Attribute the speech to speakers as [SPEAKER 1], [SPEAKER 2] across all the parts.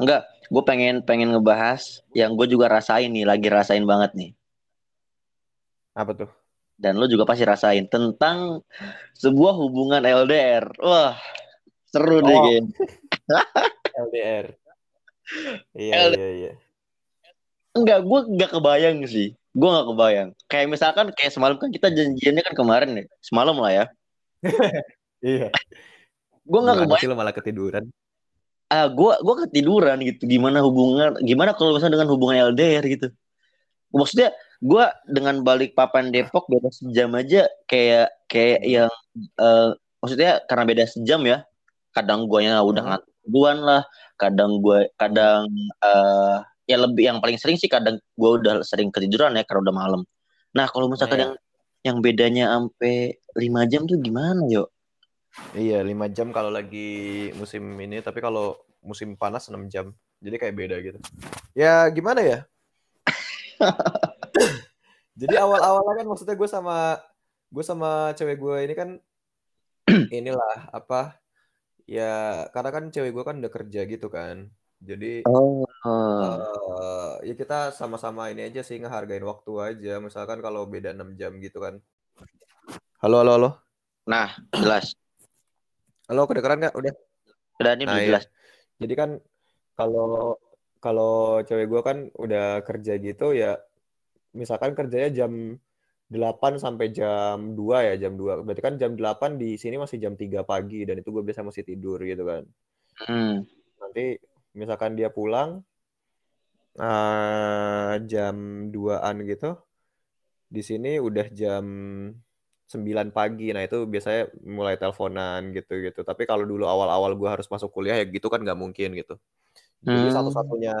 [SPEAKER 1] Enggak, gue pengen pengen ngebahas yang gue juga rasain nih, lagi rasain banget nih.
[SPEAKER 2] Apa tuh?
[SPEAKER 1] Dan lo juga pasti rasain tentang sebuah hubungan LDR. Wah, seru deh
[SPEAKER 2] Oh.
[SPEAKER 1] kayaknya.
[SPEAKER 2] LDR. Iya,
[SPEAKER 1] LDR.
[SPEAKER 2] iya, iya.
[SPEAKER 1] Enggak, gue nggak kebayang sih. Gue nggak kebayang. Kayak misalkan kayak semalam kan kita janjiannya kan kemarin nih, semalam lah ya.
[SPEAKER 2] Iya.
[SPEAKER 1] Gue nggak
[SPEAKER 2] Gimana
[SPEAKER 1] kebayang.
[SPEAKER 2] sih lo malah ketiduran?
[SPEAKER 1] Ah, gue gue ketiduran gitu. Gimana hubungan? Gimana kalau misalnya dengan hubungan LDR gitu? Maksudnya gue dengan balik papan Depok beda sejam aja kayak kayak
[SPEAKER 2] Hmm.
[SPEAKER 1] yang eh, maksudnya karena beda sejam ya. Kadang guanya udah
[SPEAKER 2] Hmm.
[SPEAKER 1] ngantuk duluan lah. Kadang gue kadang eh ya lebih yang paling sering sih kadang gue udah sering ketiduran ya karena udah malam. Nah kalau misalkan
[SPEAKER 2] Iya.
[SPEAKER 1] yang yang bedanya sampai lima jam tuh gimana yo?
[SPEAKER 2] Iya, 5 jam kalau lagi musim ini, tapi kalau musim panas 6 jam. Jadi kayak beda gitu. Ya gimana ya? Jadi awal-awalnya kan maksudnya gue sama gue sama cewek gue ini kan inilah apa ya karena kan cewek gue kan udah kerja gitu kan. Jadi
[SPEAKER 1] Oh.
[SPEAKER 2] eh, ya kita sama-sama ini aja sih ngehargain waktu aja. Misalkan kalau beda 6 jam gitu kan. Halo, halo, halo.
[SPEAKER 1] Nah jelas.
[SPEAKER 2] Halo, kedengeran nggak? Udah.
[SPEAKER 1] Udah ini
[SPEAKER 2] Nah,
[SPEAKER 1] udah
[SPEAKER 2] iya.
[SPEAKER 1] jelas.
[SPEAKER 2] Jadi kan kalau kalau cewek gue kan udah kerja gitu ya misalkan kerjanya jam 8 sampai jam 2 ya, jam 2. Berarti kan jam 8 di sini masih jam 3 pagi dan itu gue biasa masih tidur gitu kan.
[SPEAKER 1] Hmm.
[SPEAKER 2] Nanti misalkan dia pulang eh, jam 2-an gitu. Di sini udah jam 9 pagi. Nah, itu biasanya mulai teleponan gitu-gitu. Tapi kalau dulu awal-awal gue harus masuk kuliah ya gitu kan nggak mungkin gitu. Jadi
[SPEAKER 1] Hmm.
[SPEAKER 2] satu-satunya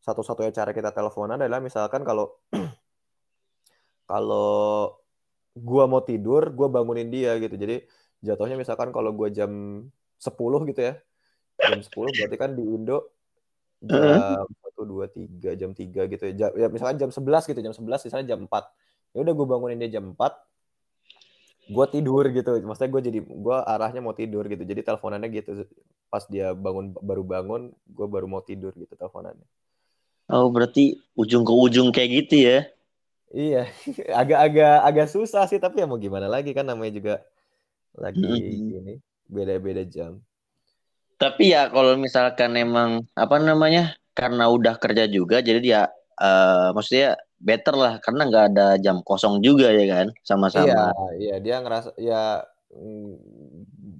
[SPEAKER 2] satu-satunya cara kita teleponan adalah misalkan kalau kalau gua mau tidur, gua bangunin dia gitu. Jadi jatuhnya misalkan kalau gua jam 10 gitu ya. Jam 10 berarti kan di Indo jam 1 2 3 jam 3 gitu ya. Ja- ya misalkan jam 11 gitu, jam 11 misalnya jam 4. Ya udah gua bangunin dia jam 4. Gua tidur gitu. Maksudnya gua jadi gua arahnya mau tidur gitu. Jadi teleponannya gitu. Pas dia bangun baru bangun, gua baru mau tidur gitu teleponannya.
[SPEAKER 1] Oh berarti ujung ke ujung kayak gitu ya?
[SPEAKER 2] Iya, agak-agak agak susah sih tapi ya mau gimana lagi kan namanya juga lagi ini beda-beda jam.
[SPEAKER 1] Tapi ya kalau misalkan emang apa namanya karena udah kerja juga jadi dia eh, maksudnya better lah karena nggak ada jam kosong juga ya kan
[SPEAKER 2] Iya,
[SPEAKER 1] sama-sama.
[SPEAKER 2] iya dia ngerasa ya mm,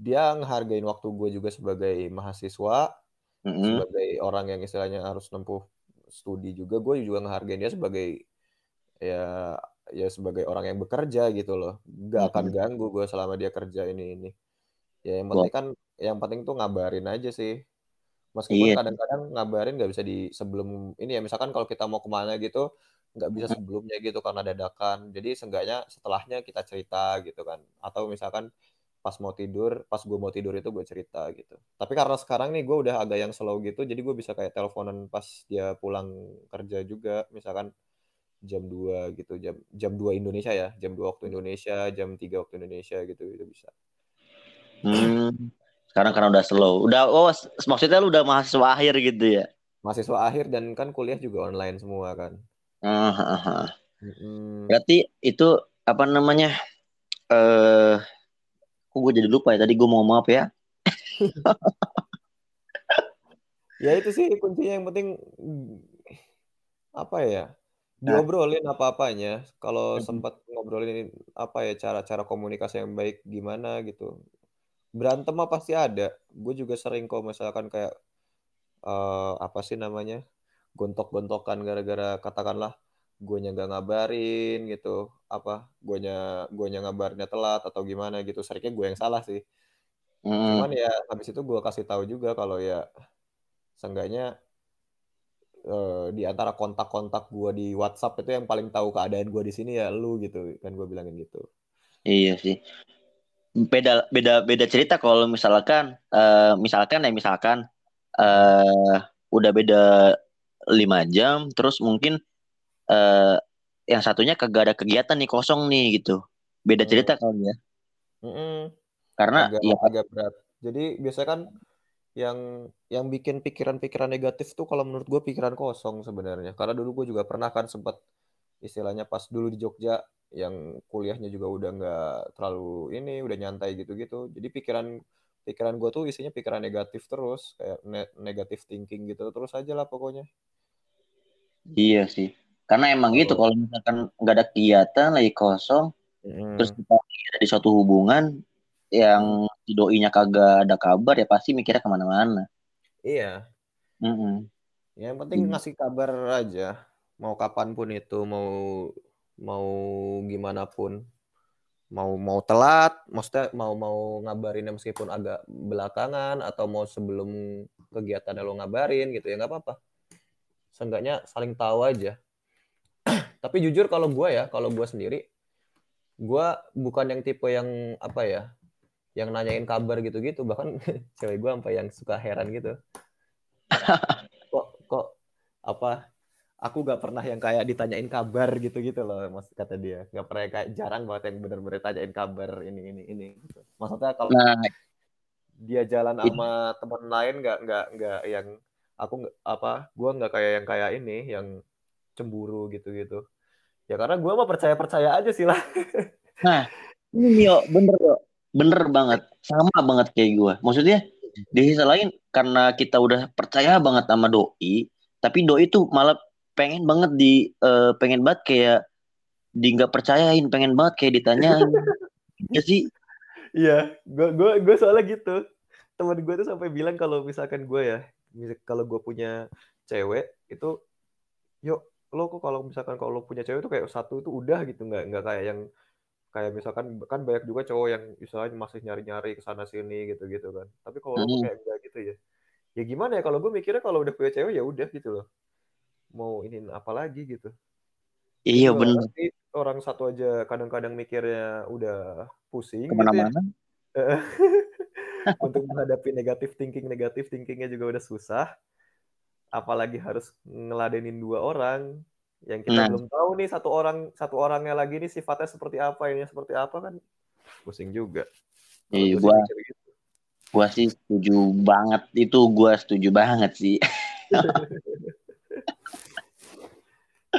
[SPEAKER 2] dia ngehargain waktu gue juga sebagai mahasiswa,
[SPEAKER 1] Mm-mm.
[SPEAKER 2] sebagai orang yang istilahnya harus nempuh studi juga, gue juga ngehargain dia sebagai ya ya sebagai orang yang bekerja gitu loh. Gak akan
[SPEAKER 1] Mm-mm.
[SPEAKER 2] ganggu gue selama dia kerja ini ini. Ya yang penting kan yang penting tuh ngabarin aja sih. Meskipun
[SPEAKER 1] iya.
[SPEAKER 2] kadang-kadang ngabarin nggak bisa di sebelum ini ya misalkan kalau kita mau ke mana gitu nggak bisa sebelumnya gitu karena dadakan. Jadi seenggaknya setelahnya kita cerita gitu kan. Atau misalkan pas mau tidur, pas gue mau tidur itu gue cerita gitu. Tapi karena sekarang nih gue udah agak yang slow gitu, jadi gue bisa kayak teleponan pas dia pulang kerja juga, misalkan jam 2 gitu, jam jam 2 Indonesia ya, jam 2 waktu Indonesia, jam 3 waktu Indonesia gitu itu bisa.
[SPEAKER 1] Hmm. Sekarang karena udah slow. Udah oh maksudnya lu udah mahasiswa akhir gitu ya?
[SPEAKER 2] Mahasiswa akhir dan kan kuliah juga online semua kan. Mm-mm.
[SPEAKER 1] Berarti itu apa namanya? Eh, kok gue jadi lupa ya tadi gue mau ngomong apa ya?
[SPEAKER 2] Ya itu sih kuncinya yang penting mm, apa ya?
[SPEAKER 1] Nah,
[SPEAKER 2] Diobrolin apa-apanya. Kalau sempat ngobrolin apa ya cara-cara komunikasi yang baik gimana gitu. Berantem mah pasti ada. Gue juga sering kok misalkan kayak eh, apa sih namanya? Gontok-gontokan gara-gara katakanlah guanya nggak ngabarin gitu. Apa? Guanya guanya ngabarnya telat atau gimana gitu. Seringnya gue yang salah sih.
[SPEAKER 1] mm.
[SPEAKER 2] Cuman ya habis itu gue kasih tahu juga kalau ya seenggaknya eh, di antara kontak-kontak gue di WhatsApp itu yang paling tahu keadaan gue di sini ya lu gitu kan gue bilangin gitu.
[SPEAKER 1] Iya sih. Beda beda beda cerita kalau misalkan eh, misalkan ya misalkan eh udah beda lima jam terus mungkin eh yang satunya kagak ada kegiatan nih kosong nih gitu. Beda cerita
[SPEAKER 2] Hmm.
[SPEAKER 1] kali ya.
[SPEAKER 2] Mm-mm.
[SPEAKER 1] Karena
[SPEAKER 2] Agak
[SPEAKER 1] ya
[SPEAKER 2] agak berat. Jadi biasanya kan yang yang bikin pikiran-pikiran negatif tuh kalau menurut gue pikiran kosong sebenarnya. Karena dulu gue juga pernah kan sempat istilahnya pas dulu di Jogja yang kuliahnya juga udah nggak terlalu ini udah nyantai gitu-gitu. Jadi pikiran pikiran gue tuh isinya pikiran negatif terus kayak ne negatif thinking gitu terus aja lah pokoknya.
[SPEAKER 1] Iya sih. Karena emang oh. gitu kalau misalkan nggak ada kegiatan lagi kosong, hmm. terus kita di suatu hubungan yang si doinya kagak ada kabar ya pasti mikirnya ke mana-mana.
[SPEAKER 2] Iya. Mm -mm. Ya, yang penting hmm. ngasih kabar aja. Mau kapan pun itu, mau mau gimana pun. Mau mau telat, maksudnya mau mau ngabarinnya meskipun agak belakangan atau mau sebelum kegiatan lo ngabarin gitu ya nggak apa-apa. Seenggaknya saling tahu aja. Tapi jujur kalau gue ya, kalau gue sendiri, gue bukan yang tipe yang apa ya, yang nanyain kabar gitu-gitu bahkan cewek gue sampai yang suka heran gitu kok kok apa aku gak pernah yang kayak ditanyain kabar gitu-gitu loh mas kata dia. Gak pernah kayak jarang banget yang bener-bener tanyain kabar ini ini ini gitu. maksudnya kalau nah, dia jalan sama teman lain nggak nggak nggak yang aku nggak apa gue nggak kayak yang kayak ini yang cemburu gitu-gitu. Ya karena gue mah percaya percaya aja sih lah.
[SPEAKER 1] Nah ini yo bener yo bener banget. Sama banget kayak gue maksudnya di sisi lain karena kita udah percaya banget sama doi tapi doi tuh malah pengen banget di uh, pengen banget kayak di nggak percayain pengen banget kayak ditanyain ya sih
[SPEAKER 2] iya gue gue gue soalnya gitu teman gue tuh sampai bilang kalau misalkan gue ya kalau gue punya cewek itu yuk lo kok kalau misalkan kalau punya cewek tuh kayak satu itu udah gitu nggak nggak kayak yang kayak misalkan kan banyak juga cowok yang misalnya masih nyari-nyari ke sana sini gitu-gitu kan. Tapi kalau hmm. kayak enggak gitu ya. Ya gimana ya kalau gue mikirnya kalau udah punya cewek ya udah gitu loh. Mau ini apa lagi gitu.
[SPEAKER 1] Iya benar.
[SPEAKER 2] Orang satu aja kadang-kadang mikirnya udah pusing
[SPEAKER 1] ke mana-mana. Gitu ya.
[SPEAKER 2] Untuk menghadapi negatif thinking, negatif thinkingnya juga udah susah. Apalagi harus ngeladenin dua orang yang kita nah. belum tahu nih satu orang satu orangnya lagi nih sifatnya seperti apa ini seperti apa kan pusing juga
[SPEAKER 1] iya gua gitu. gua sih setuju banget itu gua setuju banget sih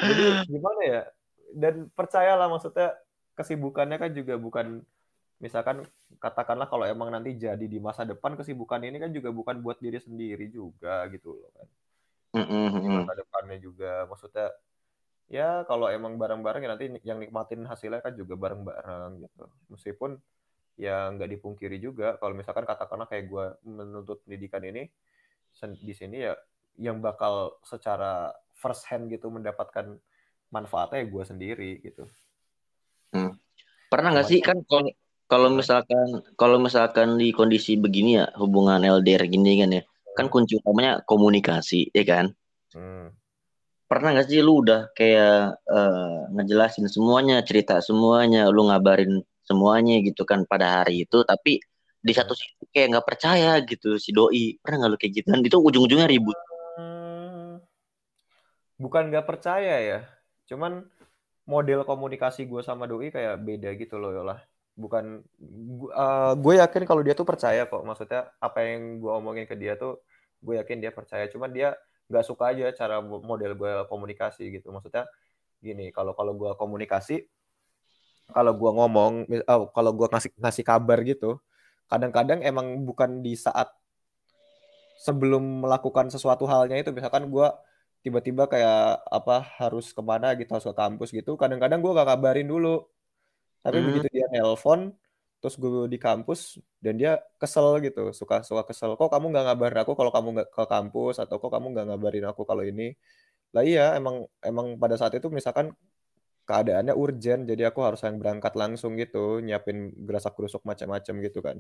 [SPEAKER 2] jadi gimana ya? Dan percayalah maksudnya kesibukannya kan juga bukan misalkan katakanlah kalau emang nanti jadi di masa depan kesibukan ini kan juga bukan buat diri sendiri juga gitu loh kan. -hmm. masa depannya juga maksudnya ya kalau emang bareng-bareng ya nanti yang nikmatin hasilnya kan juga bareng-bareng gitu. Meskipun ya nggak dipungkiri juga kalau misalkan katakanlah kayak gue menuntut pendidikan ini di sini ya yang bakal secara first hand gitu mendapatkan manfaatnya ya gue sendiri gitu.
[SPEAKER 1] Hmm. pernah nggak sih kan kalau kalau misalkan kalau misalkan di kondisi begini ya hubungan LDR gini kan ya kan hmm. kunci utamanya komunikasi ya kan? Hmm. Pernah gak sih lu udah kayak uh, ngejelasin semuanya cerita semuanya lu ngabarin semuanya gitu kan pada hari itu tapi di satu sisi kayak nggak percaya gitu si doi. Pernah nggak lu kayak gitu? Dan itu ujung-ujungnya ribut. hmm,
[SPEAKER 2] bukan nggak percaya ya cuman model komunikasi gue sama doi kayak beda gitu loh lah bukan uh, gue yakin kalau dia tuh percaya kok. Maksudnya apa yang gue omongin ke dia tuh gue yakin dia percaya. Cuman dia nggak suka aja cara model gue komunikasi gitu. Maksudnya gini kalau kalau gue komunikasi kalau gue ngomong oh, kalau gue ngasih ngasih kabar gitu kadang-kadang emang bukan di saat sebelum melakukan sesuatu halnya itu. Misalkan gue tiba-tiba kayak apa harus ke mana gitu harus ke kampus gitu kadang-kadang gue gak kabarin dulu. Tapi hmm. begitu dia nelpon terus gue di kampus dan dia kesel gitu suka suka kesel. Kok kamu nggak ngabarin aku kalau kamu nggak ke kampus? Atau kok kamu nggak ngabarin aku kalau ini? Lah iya emang emang pada saat itu misalkan keadaannya urgent jadi aku harus yang berangkat langsung gitu nyiapin gerasak gerusuk macam-macam gitu kan.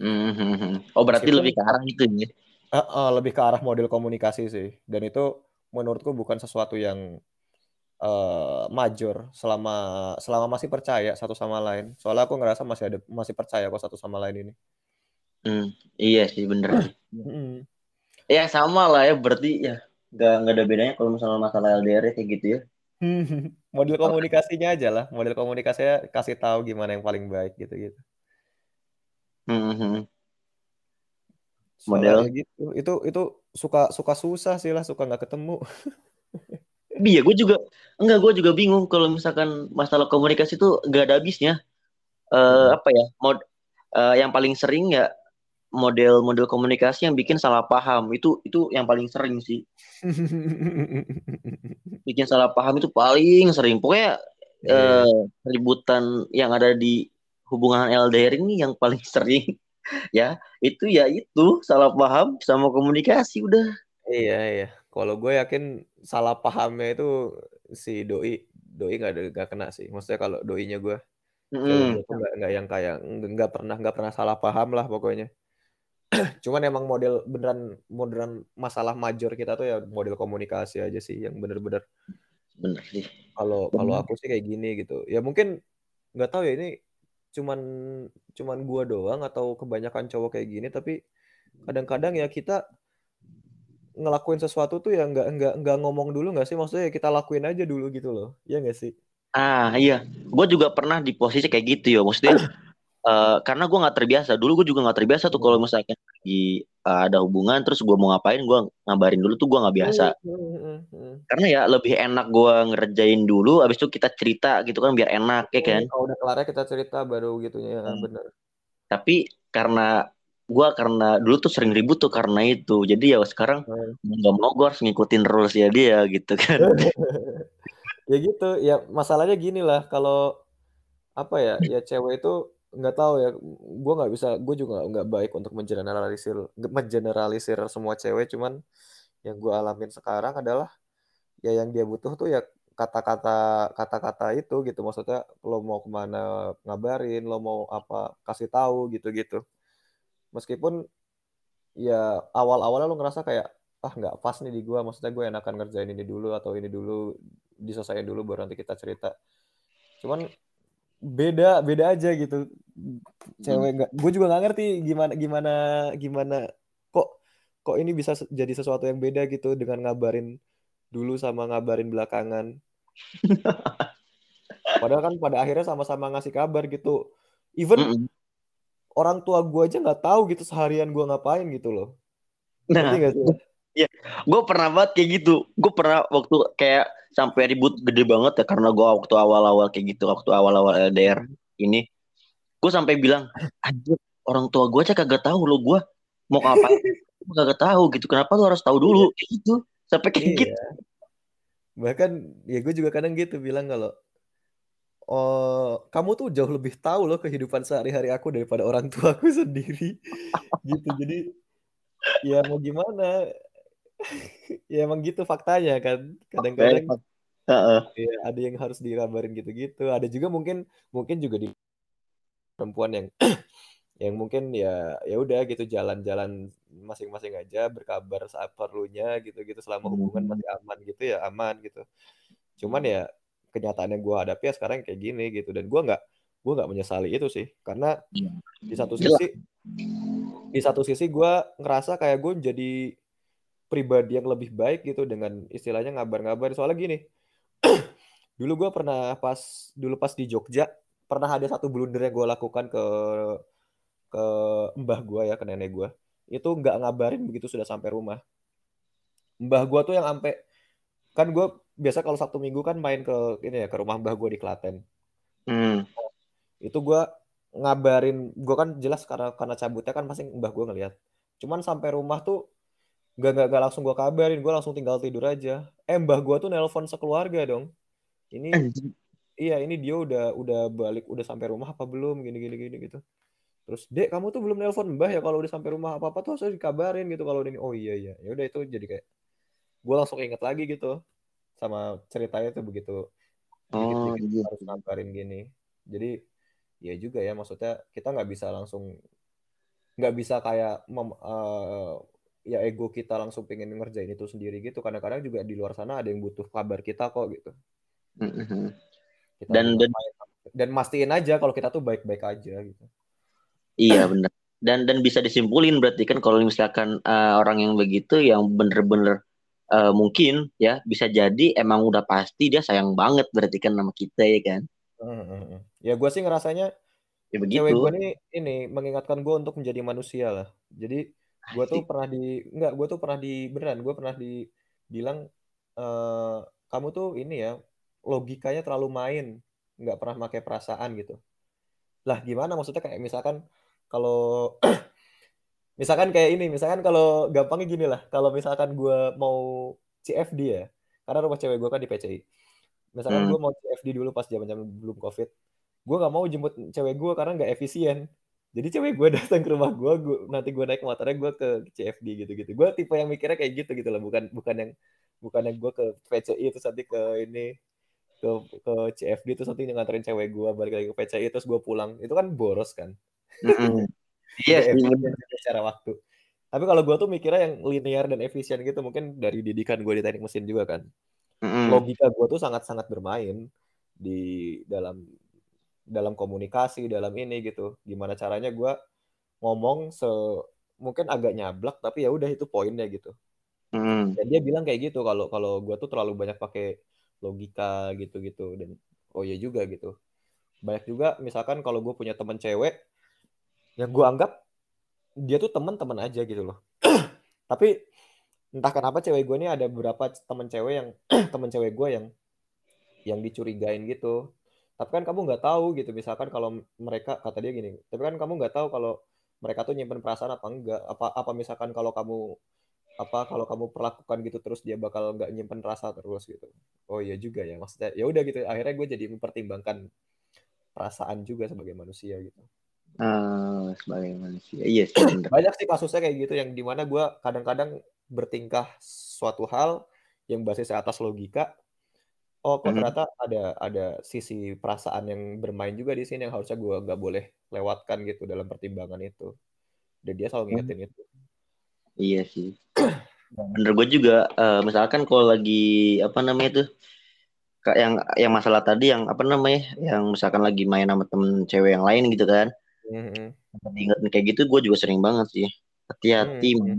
[SPEAKER 1] Mm-hmm. oh berarti Meskipun, lebih ke arah itu ya? Uh,
[SPEAKER 2] uh, lebih ke arah model komunikasi sih. Dan itu menurutku bukan sesuatu yang uh, major selama selama masih percaya satu sama lain. Soalnya aku ngerasa masih ada masih percaya kok satu sama lain ini.
[SPEAKER 1] Hmm, iya sih bener. hmm. Ya sama lah ya berarti ya nggak nggak ada bedanya kalau misalnya masalah LDR kayak gitu ya.
[SPEAKER 2] model komunikasinya aja lah, model komunikasinya kasih tahu gimana yang paling baik gitu gitu. Hmm.
[SPEAKER 1] Model.
[SPEAKER 2] Gitu. Itu itu suka suka susah sih lah suka nggak ketemu.
[SPEAKER 1] Iya gue juga enggak gue juga bingung kalau misalkan masalah komunikasi itu gak ada habisnya. Uh, hmm. apa ya mod uh, yang paling sering ya model-model komunikasi yang bikin salah paham. Itu itu yang paling sering sih. Bikin salah paham itu paling sering. Pokoknya yeah. uh, ributan yang ada di hubungan LDR ini yang paling sering ya itu ya itu salah paham sama komunikasi udah.
[SPEAKER 2] Iya iya. Kalau gue yakin salah pahamnya itu si doi doi nggak nggak kena sih. Maksudnya kalau doinya gue mm. nggak nggak yang kayak nggak pernah nggak pernah salah paham lah pokoknya. Cuman emang model beneran modern masalah major kita tuh ya model komunikasi aja sih yang bener-bener.
[SPEAKER 1] Bener sih.
[SPEAKER 2] Kalau kalau aku sih kayak gini gitu. Ya mungkin nggak tahu ya ini cuman cuman gua doang atau kebanyakan cowok kayak gini tapi kadang-kadang ya kita ngelakuin sesuatu tuh ya nggak nggak nggak ngomong dulu nggak sih? Maksudnya ya kita lakuin aja dulu gitu loh. Ya nggak sih?
[SPEAKER 1] Ah iya. Gue juga pernah di posisi kayak gitu ya maksudnya uh, karena gue nggak terbiasa. Dulu gue juga nggak terbiasa tuh kalau misalnya lagi uh, ada hubungan terus gue mau ngapain gue ngabarin dulu tuh gue nggak biasa. karena ya lebih enak gue ngerjain dulu abis itu kita cerita gitu kan biar enak ya kan?
[SPEAKER 2] kalau udah kelar kita cerita baru gitu ya hmm. bener.
[SPEAKER 1] Tapi karena gue karena dulu tuh sering ribut tuh karena itu. Jadi ya sekarang hmm. nggak mau gue harus ngikutin rules ya dia gitu kan.
[SPEAKER 2] Ya gitu. Ya masalahnya gini lah kalau apa ya ya cewek itu nggak tahu ya gue nggak bisa gue juga nggak baik untuk mengeneralisir mengeneralisir semua cewek cuman yang gue alamin sekarang adalah ya yang dia butuh tuh ya kata-kata kata-kata itu gitu. Maksudnya lo mau ke mana ngabarin lo mau apa kasih tahu gitu-gitu. Meskipun ya awal-awalnya lo ngerasa kayak ah nggak pas nih di gue maksudnya gue enakan ngerjain ini dulu atau ini dulu diselesaikan dulu baru nanti kita cerita. Cuman beda beda aja gitu. Cewek nggak gue juga nggak ngerti gimana gimana gimana kok kok ini bisa jadi sesuatu yang beda gitu dengan ngabarin dulu sama ngabarin belakangan. Padahal kan pada akhirnya sama-sama ngasih kabar gitu. Even mm -mm. orang tua gue aja nggak tahu gitu seharian gue ngapain gitu loh.
[SPEAKER 1] Nah Iya, gue pernah banget kayak gitu. Gue pernah waktu kayak sampai ribut gede banget ya karena gue waktu awal-awal kayak gitu, waktu awal-awal LDR ini, gue sampai bilang, anjir orang tua gue aja kagak tahu lo gue mau ngapain, gue kagak tahu gitu. Kenapa lo harus tahu dulu kayak gitu? Sampai kayak iya. gitu.
[SPEAKER 2] Bahkan ya gue juga kadang gitu bilang kalau oh kamu tuh jauh lebih tahu loh kehidupan sehari-hari aku daripada orang tuaku sendiri gitu jadi ya mau gimana ya emang gitu faktanya kan. Kadang-kadang uh-uh. ya, ada yang harus dikabarin gitu-gitu. Ada juga mungkin mungkin juga di perempuan yang yang mungkin ya ya udah gitu jalan-jalan masing-masing aja berkabar saat perlunya gitu-gitu selama hubungan masih aman gitu ya aman gitu. Cuman ya kenyataannya gue hadapi ya sekarang kayak gini gitu. Dan gue nggak gue nggak menyesali itu sih. Karena iya. di satu sisi di satu sisi gue ngerasa kayak gue jadi pribadi yang lebih baik gitu dengan istilahnya ngabar-ngabar. Soalnya gini dulu gue pernah pas dulu pas di Jogja pernah ada satu blunder yang gue lakukan ke ke mbah gue ya ke nenek gue itu nggak ngabarin begitu sudah sampai rumah. Mbah gue tuh yang sampai kan gue biasa kalau Sabtu Minggu kan main ke ini ya ke rumah mbah gue di Klaten. Hmm. itu gue ngabarin gue kan jelas karena karena cabutnya kan pasti mbah gue ngeliat cuman sampai rumah tuh Gak, gak, gak langsung gue kabarin, gue langsung tinggal tidur aja. Eh mbah gue tuh nelpon sekeluarga dong. Ini iya ini dia udah udah balik udah sampai rumah apa belum gini gini gini gitu. Terus dek kamu tuh belum nelpon mbah ya kalau udah sampai rumah apa apa tuh harus dikabarin gitu kalau ini oh iya iya ya udah itu jadi kayak gue langsung inget lagi gitu sama ceritanya tuh begitu oh, gitu. harus kabarin gini. Jadi ya juga ya maksudnya kita nggak bisa langsung nggak bisa kayak mem, uh, ya ego kita langsung pengen ngerjain itu sendiri gitu. Kadang-kadang juga di luar sana ada yang butuh kabar kita kok gitu.
[SPEAKER 1] Mm-hmm. kita dan dan
[SPEAKER 2] dan mastiin aja kalau kita tuh baik-baik aja gitu.
[SPEAKER 1] Iya benar. Dan dan bisa disimpulin berarti kan kalau misalkan uh, orang yang begitu yang bener-bener uh, mungkin ya bisa jadi emang udah pasti dia sayang banget berarti kan sama kita ya kan?
[SPEAKER 2] Mm-hmm. ya gue sih ngerasanya ya begitu. cewek gue ini ini mengingatkan gue untuk menjadi manusia lah. Jadi gue tuh pernah di enggak gue tuh pernah di beneran gue pernah dibilang uh, kamu tuh ini ya logikanya terlalu main nggak pernah pakai perasaan gitu. Lah gimana maksudnya? Kayak misalkan kalau misalkan kayak ini misalkan kalau gampangnya gini lah kalau misalkan gue mau CFD ya karena rumah cewek gue kan di PCI misalkan hmm. gue mau CFD dulu pas zaman zaman belum covid gue nggak mau jemput cewek gue karena nggak efisien jadi cewek gue datang ke rumah gue, gue nanti gue naik motornya gue ke CFD gitu-gitu. Gue tipe yang mikirnya kayak gitu gitu loh, bukan bukan yang bukan yang gue ke PCI terus nanti ke ini ke ke CFD terus nanti nganterin cewek gue balik lagi ke PCI terus gue pulang. Itu kan boros kan. Iya mm-hmm. secara waktu. Tapi kalau gue tuh mikirnya yang linear dan efisien gitu, mungkin dari didikan gue di teknik mesin juga kan. Mm-hmm. Logika gue tuh sangat-sangat bermain di dalam dalam komunikasi dalam ini gitu. Gimana caranya gue ngomong se mungkin agak nyablak tapi ya udah itu poinnya gitu. Mm. dan dia bilang kayak gitu kalau kalau gue tuh terlalu banyak pakai logika gitu gitu dan oh ya juga gitu. Banyak juga misalkan kalau gue punya teman cewek yang gue anggap dia tuh teman-teman aja gitu loh. Tapi entah kenapa cewek gue ini ada beberapa teman cewek yang teman cewek gue yang yang dicurigain gitu tapi kan kamu nggak tahu gitu misalkan kalau mereka kata dia gini tapi kan kamu nggak tahu kalau mereka tuh nyimpen perasaan apa enggak? Apa apa misalkan kalau kamu apa kalau kamu perlakukan gitu terus dia bakal nggak nyimpen rasa terus gitu? Oh iya juga ya maksudnya ya udah gitu akhirnya gue jadi mempertimbangkan perasaan juga sebagai manusia gitu.
[SPEAKER 1] Uh, sebagai manusia. Iya sih
[SPEAKER 2] banyak sih kasusnya kayak gitu yang di mana gue kadang-kadang bertingkah suatu hal yang basis atas logika Oh, kok hmm. ternyata ada ada sisi perasaan yang bermain juga di sini yang harusnya gue nggak boleh lewatkan gitu dalam pertimbangan itu. Dan dia selalu ngingetin hmm. itu.
[SPEAKER 1] Iya sih. Bener gue juga uh, misalkan kalau lagi apa namanya tuh kayak yang yang masalah tadi yang apa namanya yang misalkan lagi main sama temen cewek yang lain gitu kan. Mm -hmm. Ingetin kayak gitu gue juga sering banget sih. Hati-hati. Mm -hmm.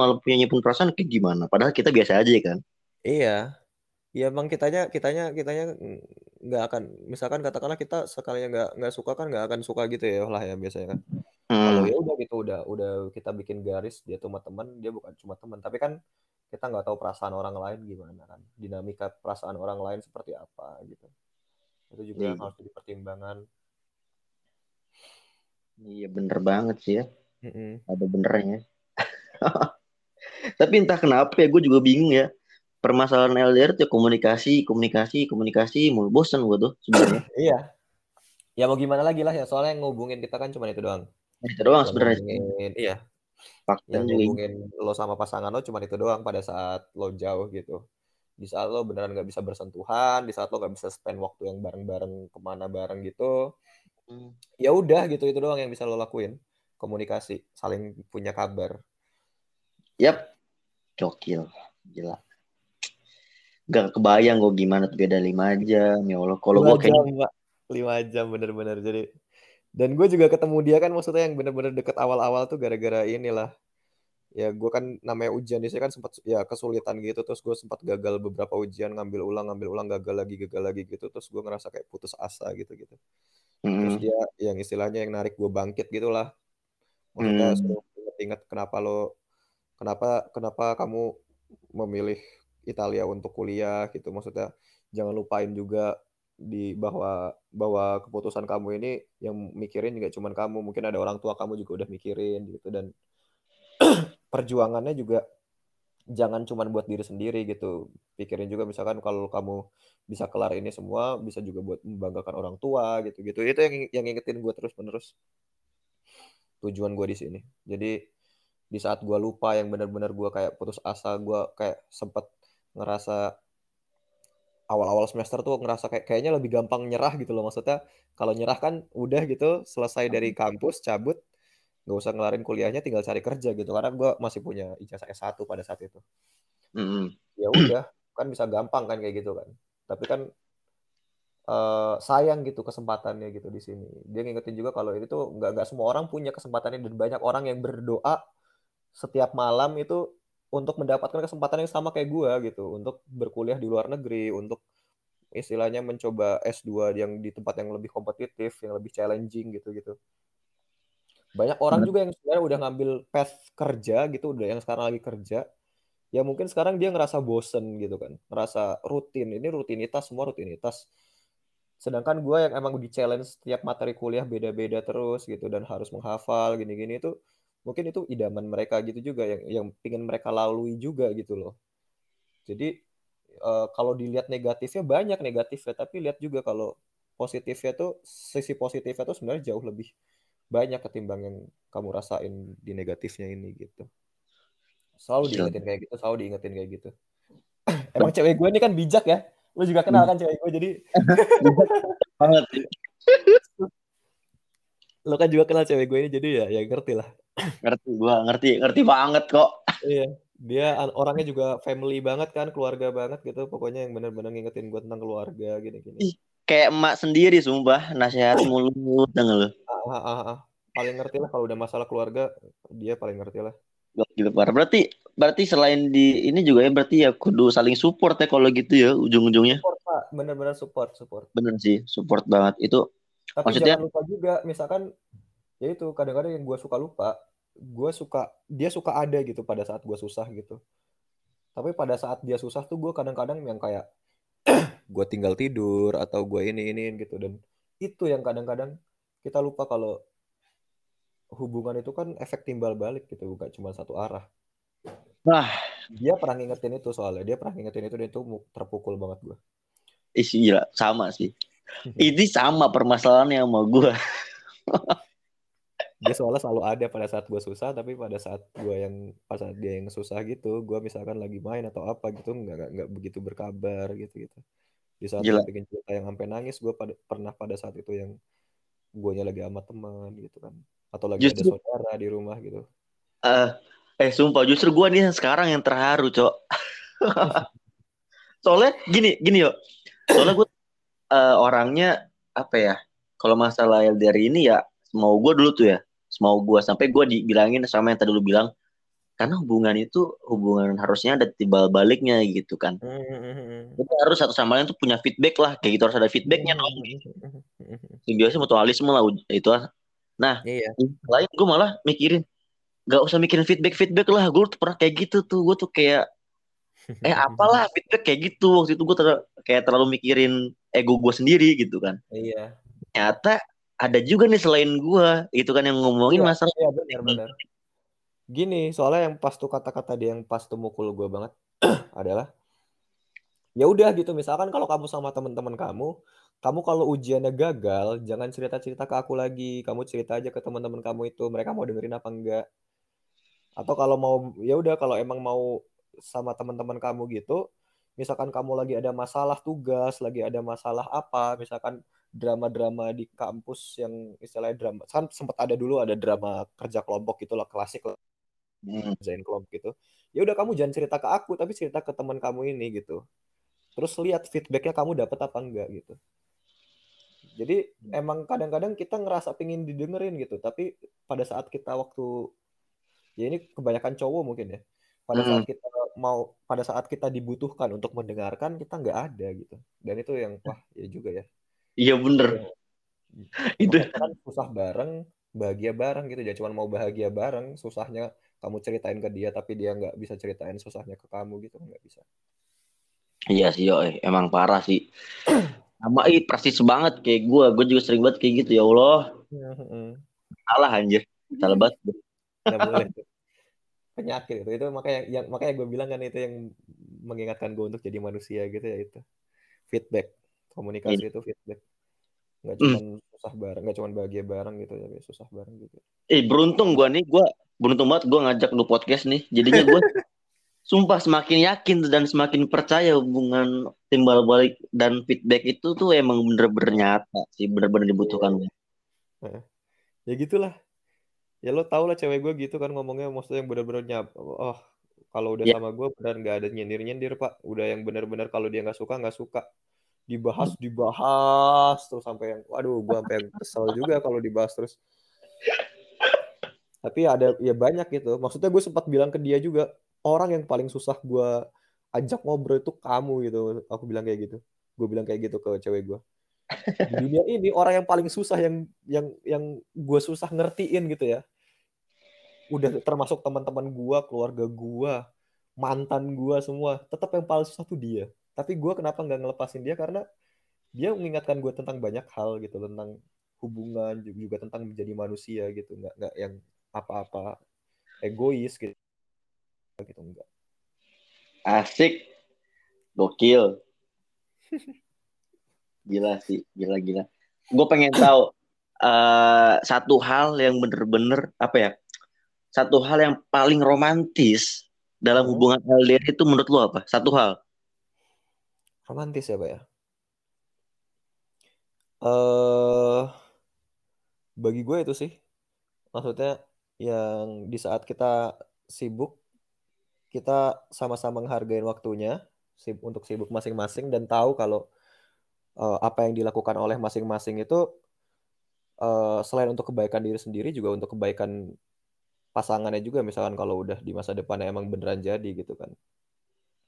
[SPEAKER 1] Malah punya nyimpen perasaan kayak gimana? Padahal kita biasa aja kan.
[SPEAKER 2] Iya ya emang kitanya kitanya kitanya nggak akan misalkan katakanlah kita sekalinya nggak nggak suka kan nggak akan suka gitu ya lah ya biasanya kan kalau hmm. ya udah gitu udah udah kita bikin garis dia cuma teman dia bukan cuma teman tapi kan kita nggak tahu perasaan orang lain gimana kan dinamika perasaan orang lain seperti apa gitu itu juga iya. harus dipertimbangkan
[SPEAKER 1] iya bener banget sih ya mm -hmm. ada benernya tapi entah kenapa ya gue juga bingung ya permasalahan LDR tuh komunikasi, komunikasi, komunikasi, mulu bosan gue tuh sebenarnya.
[SPEAKER 2] iya. Ya mau gimana lagi lah ya, soalnya yang ngubungin kita kan cuma itu doang.
[SPEAKER 1] Itu doang sebenarnya.
[SPEAKER 2] Iya. Fakta yang ngubungin lo sama pasangan lo cuma itu doang pada saat lo jauh gitu. Di saat lo beneran nggak bisa bersentuhan, di saat lo nggak bisa spend waktu yang bareng-bareng ke mana bareng gitu. Hmm. Ya udah gitu itu doang yang bisa lo lakuin. Komunikasi, saling punya kabar.
[SPEAKER 1] Yap. Gokil. Gila gak kebayang gue gimana tuh beda lima jam ya Allah. Kalau gue kayak
[SPEAKER 2] lima jam bener-bener. Jadi dan gue juga ketemu dia kan maksudnya yang bener-bener deket awal-awal tuh gara-gara inilah. Ya gue kan namanya ujian di sini kan sempat ya kesulitan gitu. Terus gue sempat gagal beberapa ujian ngambil ulang ngambil ulang gagal lagi gagal lagi gitu. Terus gue ngerasa kayak putus asa gitu gitu mm. terus dia yang istilahnya yang narik gue bangkit gitulah. Maksudnya mm. suruh inget kenapa lo kenapa kenapa kamu memilih Italia untuk kuliah gitu. Maksudnya jangan lupain juga di bahwa bahwa keputusan kamu ini yang mikirin juga cuman kamu mungkin ada orang tua kamu juga udah mikirin gitu. Dan perjuangannya juga jangan cuman buat diri sendiri gitu. Pikirin juga misalkan kalau kamu bisa kelar ini semua bisa juga buat membanggakan orang tua gitu gitu. Itu yang yang ingetin gue terus menerus tujuan gue di sini. Jadi di saat gue lupa yang benar-benar gue kayak putus asa gue kayak sempat ngerasa awal-awal semester tuh ngerasa kayak kayaknya lebih gampang nyerah gitu loh. Maksudnya kalau nyerah kan udah gitu selesai dari kampus cabut nggak usah ngelarin kuliahnya tinggal cari kerja gitu. Karena gue masih punya ijazah S1 pada saat itu. Mm-hmm. ya udah kan bisa gampang kan kayak gitu kan. Tapi kan uh, sayang gitu kesempatannya gitu di sini. Dia ngingetin juga kalau itu tuh nggak nggak semua orang punya kesempatannya. Dan banyak orang yang berdoa setiap malam itu untuk mendapatkan kesempatan yang sama kayak gue gitu. Untuk berkuliah di luar negeri untuk istilahnya mencoba S2 yang di tempat yang lebih kompetitif yang lebih challenging gitu gitu banyak orang juga yang sebenarnya udah ngambil path kerja gitu. Udah yang sekarang lagi kerja. Ya mungkin sekarang dia ngerasa bosen gitu kan. Ngerasa rutin. Ini rutinitas semua rutinitas. Sedangkan gue yang emang di challenge setiap materi kuliah beda-beda terus gitu. Dan harus menghafal gini-gini itu mungkin itu idaman mereka gitu juga yang yang pingin mereka lalui juga gitu loh. Jadi uh, kalau dilihat negatifnya banyak negatifnya tapi lihat juga kalau positifnya tuh sisi positifnya tuh sebenarnya jauh lebih banyak ketimbang yang kamu rasain di negatifnya ini gitu. Selalu diingetin kayak gitu selalu diingetin kayak gitu. Emang cewek gue ini kan bijak ya? Lu juga kenal kan cewek gue jadi banget. Lu kan juga kenal cewek gue ini jadi ya ya ngerti lah
[SPEAKER 1] ngerti gue ngerti ngerti banget kok
[SPEAKER 2] iya dia orangnya juga family banget kan keluarga banget gitu pokoknya yang benar-benar ngingetin gue tentang keluarga gini-gini
[SPEAKER 1] kayak emak sendiri sumpah nasihat mulu denger lu
[SPEAKER 2] ah, ah, ah. paling ngerti lah kalau udah masalah keluarga dia paling ngerti lah
[SPEAKER 1] parah. Berarti berarti selain di ini juga ya berarti ya kudu saling support ya kalau gitu ya ujung-ujungnya.
[SPEAKER 2] Support Pak, bener-bener support, support.
[SPEAKER 1] Bener sih, support banget. Itu
[SPEAKER 2] Tapi maksudnya jangan lupa juga misalkan ya itu kadang-kadang yang gue suka lupa, gue suka dia suka ada gitu pada saat gue susah gitu. Tapi pada saat dia susah tuh gue kadang-kadang yang kayak gue tinggal tidur atau gue ini ini gitu. Dan itu yang kadang-kadang kita lupa kalau hubungan itu kan efek timbal balik gitu bukan cuma satu arah. Nah. Dia pernah ngingetin itu soalnya dia pernah ngingetin itu dan itu terpukul banget gue
[SPEAKER 1] Isi gila sama sih. Ini sama permasalahannya sama gue
[SPEAKER 2] dia soalnya selalu ada pada saat gue susah tapi pada saat gue yang pas saat dia yang susah gitu gue misalkan lagi main atau apa gitu nggak nggak begitu berkabar gitu gitu di saat Gila. bikin cerita yang sampai nangis gue pada pernah pada saat itu yang gue lagi sama teman gitu kan. Atau lagi justru, ada saudara di rumah gitu.
[SPEAKER 1] Uh, eh sumpah justru gue nih sekarang yang terharu cok. Soalnya gini gini yuk. Soalnya gue uh, orangnya apa ya kalau masalah dari ini ya mau gue dulu tuh ya mau gue sampai gue dibilangin sama yang tadi lu bilang karena hubungan itu hubungan harusnya ada timbal baliknya gitu kan. Mm-hmm. Jadi harus satu sama lain tuh punya feedback lah, kayak gitu harus ada feedbacknya dong. Mm-hmm. Simbiosis mutualisme lah itu Nah, iya. lain gue malah mikirin gak usah mikirin feedback feedback lah gue tuh pernah kayak gitu tuh gue tuh kayak eh apalah feedback kayak gitu waktu itu gue ter kayak terlalu mikirin ego gue sendiri gitu kan
[SPEAKER 2] iya
[SPEAKER 1] ternyata ada juga nih selain gue itu kan yang ngomongin iya, masalah iya,
[SPEAKER 2] benar benar gini soalnya yang pas tuh kata-kata dia yang pas tuh mukul gue banget adalah ya udah gitu misalkan kalau kamu sama teman-teman kamu kamu kalau ujiannya gagal, jangan cerita-cerita ke aku lagi. Kamu cerita aja ke teman-teman kamu itu, mereka mau dengerin apa enggak. Atau kalau mau ya udah kalau emang mau sama teman-teman kamu gitu, misalkan kamu lagi ada masalah tugas, lagi ada masalah apa, misalkan drama-drama di kampus yang istilahnya drama kan sempat ada dulu ada drama kerja kelompok gitu lah klasik lah hmm. kelompok gitu ya udah kamu jangan cerita ke aku tapi cerita ke teman kamu ini gitu terus lihat feedbacknya kamu dapat apa enggak gitu jadi hmm. emang kadang-kadang kita ngerasa pingin didengerin gitu, tapi pada saat kita waktu ya ini kebanyakan cowok mungkin ya. Pada hmm. saat kita mau pada saat kita dibutuhkan untuk mendengarkan kita nggak ada gitu. Dan itu yang wah ya juga ya.
[SPEAKER 1] Iya bener. Ya.
[SPEAKER 2] itu kan susah bareng, bahagia bareng gitu. Jangan cuma mau bahagia bareng, susahnya kamu ceritain ke dia tapi dia nggak bisa ceritain susahnya ke kamu gitu nggak bisa.
[SPEAKER 1] Iya sih, yo, emang parah sih. sama ih persis banget kayak gue gue juga sering banget kayak gitu ya Allah salah anjir salah banget boleh
[SPEAKER 2] penyakit itu itu makanya yang makanya gue bilang kan itu yang mengingatkan gue untuk jadi manusia gitu ya itu feedback komunikasi hmm. itu feedback. Nggak cuma hmm. susah bareng nggak cuma bahagia bareng gitu ya susah bareng gitu.
[SPEAKER 1] Eh beruntung gue nih gue beruntung banget gue ngajak lu podcast nih. Jadinya gue sumpah semakin yakin dan semakin percaya hubungan timbal balik dan feedback itu tuh emang bener-bener nyata sih bener-bener dibutuhkan.
[SPEAKER 2] Ya gitulah. Ya lo tau lah cewek gue gitu kan ngomongnya maksudnya yang bener-bener nyap oh kalau udah ya. sama gue benar nggak ada nyindir nyindir pak. Udah yang bener-bener kalau dia nggak suka nggak suka dibahas dibahas terus sampai yang waduh gue sampai yang kesel juga kalau dibahas terus. Tapi ada ya banyak gitu. Maksudnya gue sempat bilang ke dia juga orang yang paling susah gue ajak ngobrol itu kamu gitu. Aku bilang kayak gitu. Gue bilang kayak gitu ke cewek gue di dunia ini orang yang paling susah yang yang yang gue susah ngertiin gitu ya. Udah termasuk teman-teman gue keluarga gue mantan gue semua tetap yang paling susah tuh dia tapi gue kenapa nggak ngelepasin dia? Karena dia mengingatkan gue tentang banyak hal gitu tentang hubungan juga tentang menjadi manusia gitu. Nggak nggak yang apa-apa egois gitu. Gitu enggak
[SPEAKER 1] asik. Gokil. Gila sih gila gila. Gue pengen tahu uh, satu hal yang bener-bener apa ya satu hal yang paling romantis dalam hmm. hubungan LDR itu menurut lo apa? Satu hal
[SPEAKER 2] romantis ya pak ya? Uh, bagi gue itu sih. Maksudnya yang di saat kita sibuk kita sama-sama menghargai waktunya untuk sibuk masing-masing dan tahu kalau uh, apa yang dilakukan oleh masing-masing itu uh, selain untuk kebaikan diri sendiri juga untuk kebaikan pasangannya juga. Misalkan kalau udah di masa depannya emang beneran jadi gitu kan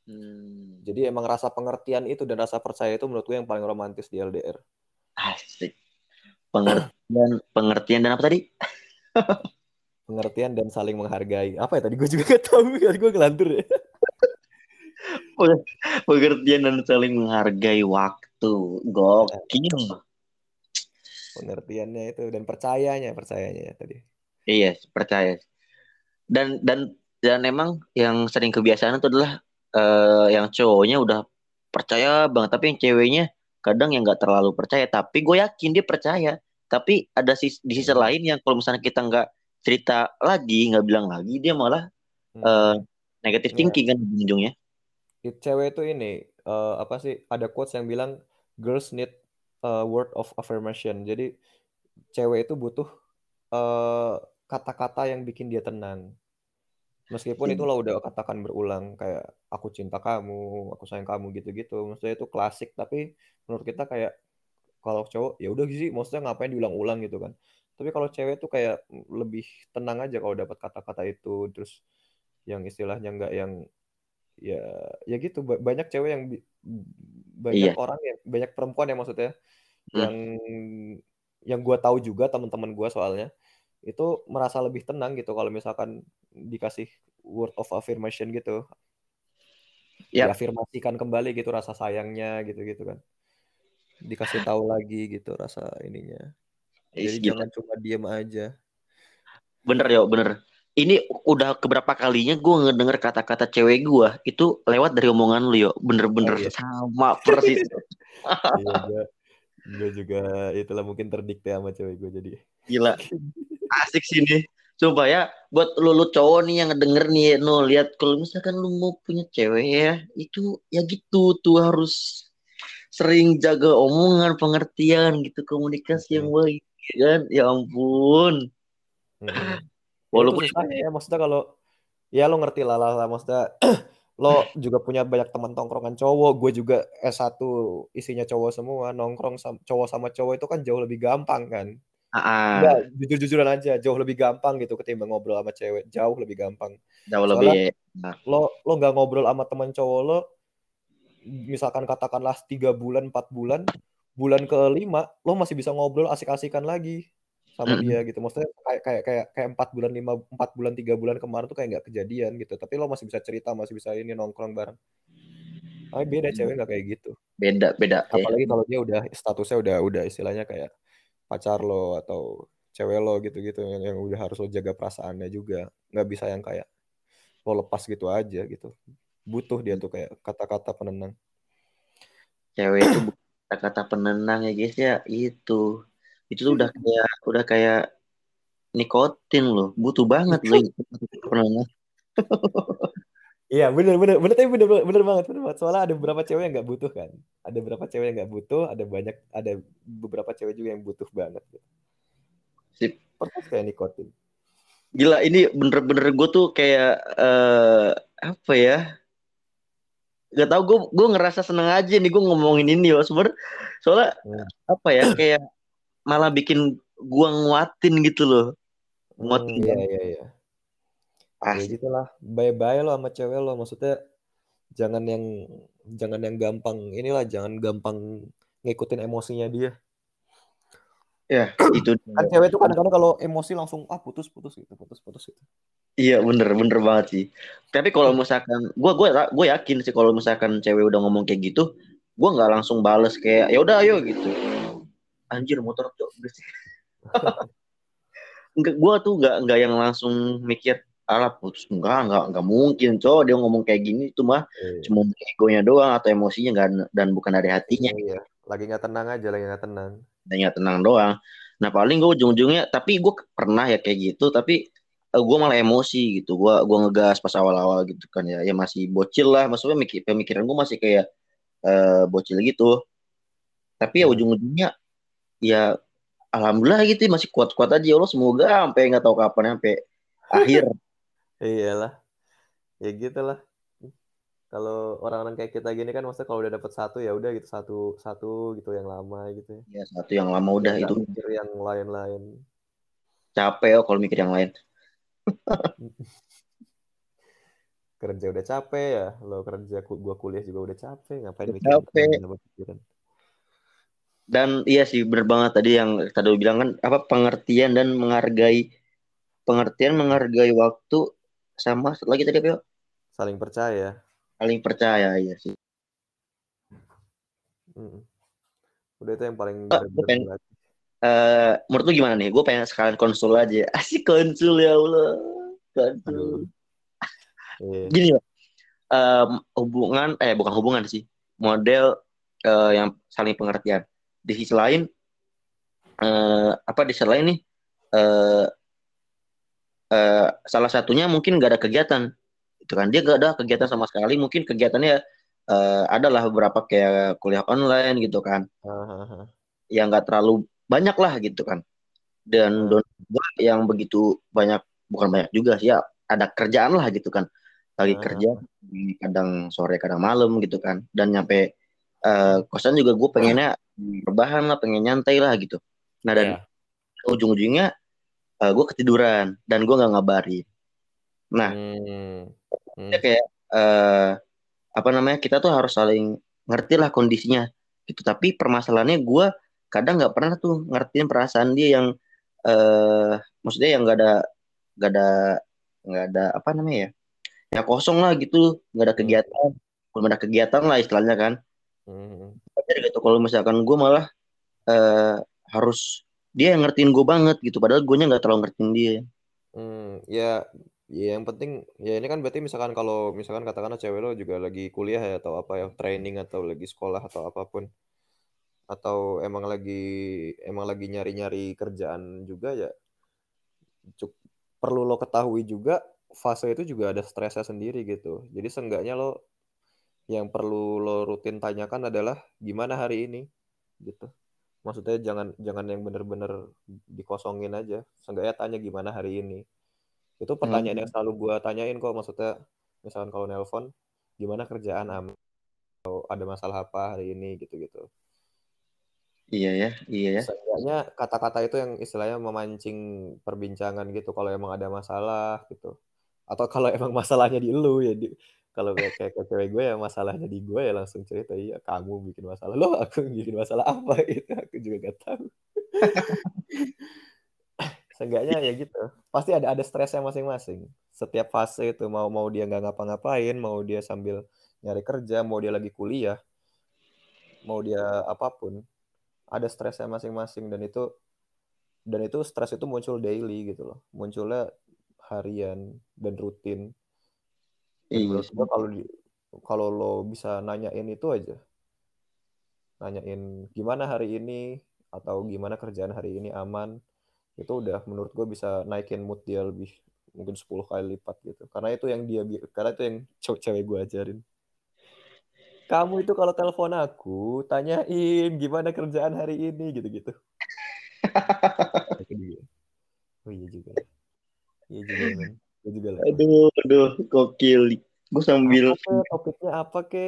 [SPEAKER 2] hmm. jadi emang rasa pengertian itu dan rasa percaya itu menurut gue yang paling romantis di LDR
[SPEAKER 1] asik. Pengertian pengertian dan apa tadi?
[SPEAKER 2] Pengertian dan saling menghargai. Apa ya tadi? Gue juga gak tahu ya gue kelantur ya.
[SPEAKER 1] Pengertian dan saling menghargai waktu. Gokil.
[SPEAKER 2] Pengertiannya itu dan percayanya percayanya ya tadi.
[SPEAKER 1] Iya percaya. Dan dan dan emang yang sering kebiasaan itu adalah uh, yang cowoknya udah percaya banget tapi yang ceweknya kadang yang nggak terlalu percaya tapi gue yakin dia percaya tapi ada sis di sisi hmm. lain yang kalau misalnya kita nggak cerita lagi nggak bilang lagi dia malah hmm. uh, negatif yeah. thinking kan ujungnya
[SPEAKER 2] cewek itu ini uh, apa sih ada quotes yang bilang girls need a word of affirmation jadi cewek itu butuh kata eh, kata-kata yang bikin dia tenang meskipun itulah udah katakan berulang kayak aku cinta kamu aku sayang kamu gitu-gitu. Maksudnya itu klasik tapi menurut kita kayak kalau cowok ya udah sih maksudnya ngapain diulang-ulang gitu kan. Tapi kalau cewek tuh kayak lebih tenang aja kalau dapat kata-kata itu. Terus yang istilahnya nggak yang ya ya gitu. Banyak cewek yang banyak iya. orang yang banyak perempuan yang maksudnya hmm. yang yang gue tahu juga teman-teman gue soalnya itu merasa lebih tenang gitu kalau misalkan dikasih word of affirmation gitu. Ya. diafirmasikan kembali gitu rasa sayangnya gitu gitu kan. Dikasih tahu lagi gitu rasa ininya. Jadi gitu. jangan cuma diem aja.
[SPEAKER 1] Bener ya bener. Ini udah keberapa kalinya gue ngedenger kata-kata cewek gue itu lewat dari omongan lu yo. Bener-bener oh, iya. sama persis.
[SPEAKER 2] Iya, gue juga itulah mungkin terdikte sama cewek gue jadi.
[SPEAKER 1] Gila asik sini coba ya buat lu, lu cowok nih yang ngedenger nih no lihat kalau misalkan lu mau punya cewek ya itu ya gitu tuh harus sering jaga omongan pengertian gitu komunikasi yang baik kan ya ampun
[SPEAKER 2] hmm. Walaupun itu ya maksudnya kalau ya lo ngerti lah lah, maksudnya lo juga punya banyak teman tongkrongan cowok, gue juga S1 isinya cowok semua, nongkrong sama, cowok sama cowok itu kan jauh lebih gampang kan. Uh, jujur-jujuran aja, jauh lebih gampang gitu ketimbang ngobrol sama cewek, jauh lebih gampang.
[SPEAKER 1] Jauh Soalnya lebih.
[SPEAKER 2] Nah. Lo lo nggak ngobrol sama teman cowok lo, misalkan katakanlah tiga bulan, empat bulan, bulan kelima lo masih bisa ngobrol asik-asikan lagi sama mm. dia gitu. Maksudnya kayak kayak kayak kayak empat bulan lima empat bulan tiga bulan kemarin tuh kayak nggak kejadian gitu. Tapi lo masih bisa cerita, masih bisa ini nongkrong bareng. Tapi beda cewek nggak kayak gitu.
[SPEAKER 1] Beda beda.
[SPEAKER 2] Apalagi ya. kalau dia udah statusnya udah udah istilahnya kayak pacar lo atau cewek lo gitu-gitu yang, yang udah harus lo jaga perasaannya juga. Nggak bisa yang kayak lo lepas gitu aja gitu. Butuh dia tuh kayak kata-kata penenang.
[SPEAKER 1] Cewek itu kata-kata penenang ya guys ya itu itu tuh udah kayak udah kayak nikotin loh butuh banget loh
[SPEAKER 2] Iya bener bener bener tapi bener bener banget bener banget soalnya ada beberapa cewek yang nggak butuh kan ada beberapa cewek yang nggak butuh ada banyak ada beberapa cewek juga yang butuh banget gitu.
[SPEAKER 1] Sip.
[SPEAKER 2] Persis kayak nikotin.
[SPEAKER 1] Gila ini bener-bener gue tuh kayak uh, apa ya Gak tau gue gue ngerasa seneng aja nih gue ngomongin ini loh sebenernya soalnya hmm. apa ya kayak malah bikin gua nguatin gitu loh.
[SPEAKER 2] Nguatin. Hmm, iya iya iya. Ah. Ya gitulah. Bye-bye lo sama cewek lo maksudnya jangan yang jangan yang gampang inilah jangan gampang ngikutin emosinya dia.
[SPEAKER 1] Ya, itu
[SPEAKER 2] kan cewek tuh kadang-kadang kalau emosi langsung ah putus putus gitu, putus putus gitu.
[SPEAKER 1] Iya bener bener banget sih. Tapi kalau misalkan gue gue gue yakin sih kalau misalkan cewek udah ngomong kayak gitu, gue nggak langsung bales kayak ya udah ayo gitu. Anjir motor tuh berisik. enggak gue tuh nggak nggak yang langsung mikir alah putus enggak enggak enggak mungkin cowok dia ngomong kayak gini itu mah iya. cuma egonya doang atau emosinya enggak dan bukan dari hatinya.
[SPEAKER 2] Iya. Lagi nggak tenang aja, lagi nggak tenang.
[SPEAKER 1] Lagi tenang doang. Nah paling gue ujung-ujungnya, tapi gue pernah ya kayak gitu, tapi uh, eh, gue malah emosi gitu. Gue gua ngegas pas awal-awal gitu kan ya, ya masih bocil lah. Maksudnya mikir, pemikiran gue masih kayak uh, bocil gitu. Tapi ya hmm. ujung-ujungnya ya alhamdulillah gitu masih kuat-kuat aja ya Allah semoga sampai nggak tahu kapan sampai akhir.
[SPEAKER 2] Iyalah. Ya gitulah kalau orang-orang kayak kita gini kan maksudnya kalau udah dapat satu ya udah gitu satu satu gitu yang lama gitu
[SPEAKER 1] ya. Ya satu yang lama udah
[SPEAKER 2] Nggak
[SPEAKER 1] itu.
[SPEAKER 2] Mikir yang lain-lain.
[SPEAKER 1] Capek oh kalau mikir yang lain.
[SPEAKER 2] kerja udah capek ya, lo kerja gua kuliah juga udah capek, ngapain mikir
[SPEAKER 1] capek. Dan iya sih bener banget tadi yang tadi bilang kan apa pengertian dan menghargai pengertian menghargai waktu sama lagi tadi apa?
[SPEAKER 2] Saling percaya.
[SPEAKER 1] Paling percaya ya sih.
[SPEAKER 2] Hmm. udah itu yang paling
[SPEAKER 1] oh, pengen, uh, menurut lu gimana nih? Gue pengen sekalian konsul aja. Asik konsul ya allah. Konsul. Yeah. gini loh um, hubungan eh bukan hubungan sih. Model uh, yang saling pengertian. Di sisi lain uh, apa di sisi lain nih uh, uh, salah satunya mungkin gak ada kegiatan. Gitu kan. Dia gak ada kegiatan sama sekali. Mungkin kegiatannya uh, adalah beberapa kayak kuliah online gitu kan. Uh-huh. yang nggak terlalu banyak lah gitu kan. Dan uh yang begitu banyak bukan banyak juga sih ya ada kerjaan lah gitu kan. Lagi uh kerja kadang sore kadang malam gitu kan. Dan nyampe uh, kosan juga gue pengennya berbahan lah pengen nyantai lah gitu. Nah dan yeah. ujung-ujungnya uh, eh, gue ketiduran dan gue nggak ngabarin nah hmm hmm. ya kayak uh, apa namanya kita tuh harus saling ngerti lah kondisinya gitu tapi permasalahannya gue kadang nggak pernah tuh ngertiin perasaan dia yang uh, maksudnya yang nggak ada nggak ada nggak ada apa namanya ya ya kosong lah gitu nggak ada hmm. kegiatan belum ada kegiatan lah istilahnya kan hmm. gitu kalau misalkan gue malah uh, harus dia yang ngertiin gue banget gitu padahal gue nya nggak terlalu ngertiin dia
[SPEAKER 2] hmm, ya Ya yang penting ya ini kan berarti misalkan kalau misalkan katakanlah cewek lo juga lagi kuliah ya atau apa ya training atau lagi sekolah atau apa pun atau emang lagi emang lagi nyari-nyari kerjaan juga ya cuk, perlu lo ketahui juga fase itu juga ada stresnya sendiri gitu. Jadi seenggaknya lo yang perlu lo rutin tanyakan adalah gimana hari ini gitu. Maksudnya jangan jangan yang bener-bener dikosongin aja. Seenggaknya tanya gimana hari ini. Itu pertanyaan hmm. yang selalu gue tanyain kok. Maksudnya misalkan kalau nelpon gimana kerjaan am atau ada masalah apa hari ini gitu-gitu.
[SPEAKER 1] Iya ya iya ya.
[SPEAKER 2] Seenggaknya kata-kata itu yang istilahnya memancing perbincangan gitu. Kalau emang ada masalah gitu. Atau kalau emang masalahnya di lu ya di, kalau kayak kayak cewek gue ya masalahnya di gue ya langsung cerita iya kamu bikin masalah lo aku bikin masalah apa gitu aku juga gak tahu Seenggaknya ya gitu. Pasti ada ada stresnya masing-masing. Setiap fase itu mau mau dia nggak ngapa-ngapain, mau dia sambil nyari kerja, mau dia lagi kuliah, mau dia apa pun, ada stresnya masing-masing dan itu dan itu stres itu muncul daily gitu loh. Munculnya harian dan rutin. Iya. kalau kalau lo bisa nanyain itu aja. Nanyain gimana hari ini atau gimana kerjaan hari ini aman itu udah menurut gue bisa naikin mood dia lebih mungkin 10 kali lipat gitu. Karena itu yang dia karena itu yang cewek gue ajarin. Kamu itu kalau telepon aku tanyain gimana kerjaan hari ini gitu-gitu. Oh iya juga iya juga gue juga
[SPEAKER 1] lah. Aduh aduh gokil. Gue sambil
[SPEAKER 2] apa ke, topiknya apa ke?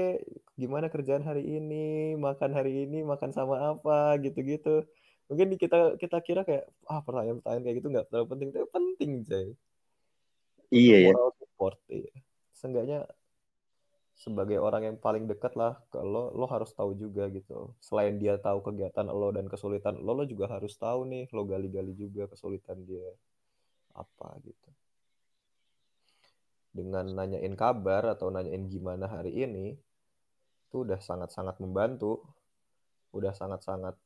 [SPEAKER 2] Gimana kerjaan hari ini? Makan hari ini makan sama apa? Gitu-gitu. Mungkin kita kita kira kayak ah pertanyaan-pertanyaan kayak gitu nggak terlalu penting tapi penting Jay.
[SPEAKER 1] Iya ya.
[SPEAKER 2] Support iya. Seenggaknya sebagai orang yang paling dekat lah kalau lo harus tahu juga gitu. Selain dia tahu kegiatan lo dan kesulitan lo lo juga harus tahu nih lo gali-gali juga kesulitan dia apa gitu dengan nanyain kabar atau nanyain gimana hari ini itu udah sangat-sangat membantu udah sangat-sangat